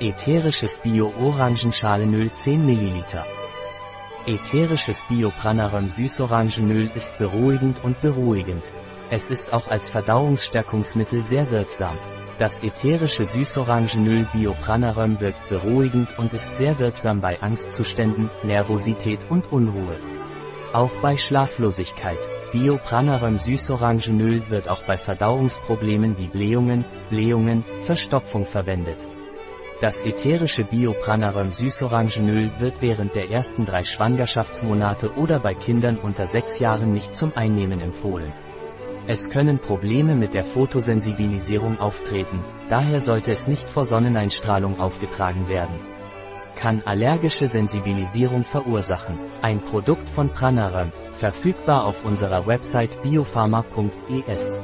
Ätherisches Bio-Orangenschalenöl 10 ml. Ätherisches Bio-Pranarum Süßorangenöl ist beruhigend und beruhigend. Es ist auch als Verdauungsstärkungsmittel sehr wirksam. Das ätherische Süßorangenöl Biopranarum wirkt beruhigend und ist sehr wirksam bei Angstzuständen, Nervosität und Unruhe. Auch bei Schlaflosigkeit. Biopranarum Süßorangenöl wird auch bei Verdauungsproblemen wie Blähungen, Blähungen, Verstopfung verwendet. Das ätherische Biopranarum Süßorangenöl wird während der ersten drei Schwangerschaftsmonate oder bei Kindern unter sechs Jahren nicht zum Einnehmen empfohlen. Es können Probleme mit der Photosensibilisierung auftreten, daher sollte es nicht vor Sonneneinstrahlung aufgetragen werden. Kann allergische Sensibilisierung verursachen. Ein Produkt von Pranarum, verfügbar auf unserer Website biopharma.es.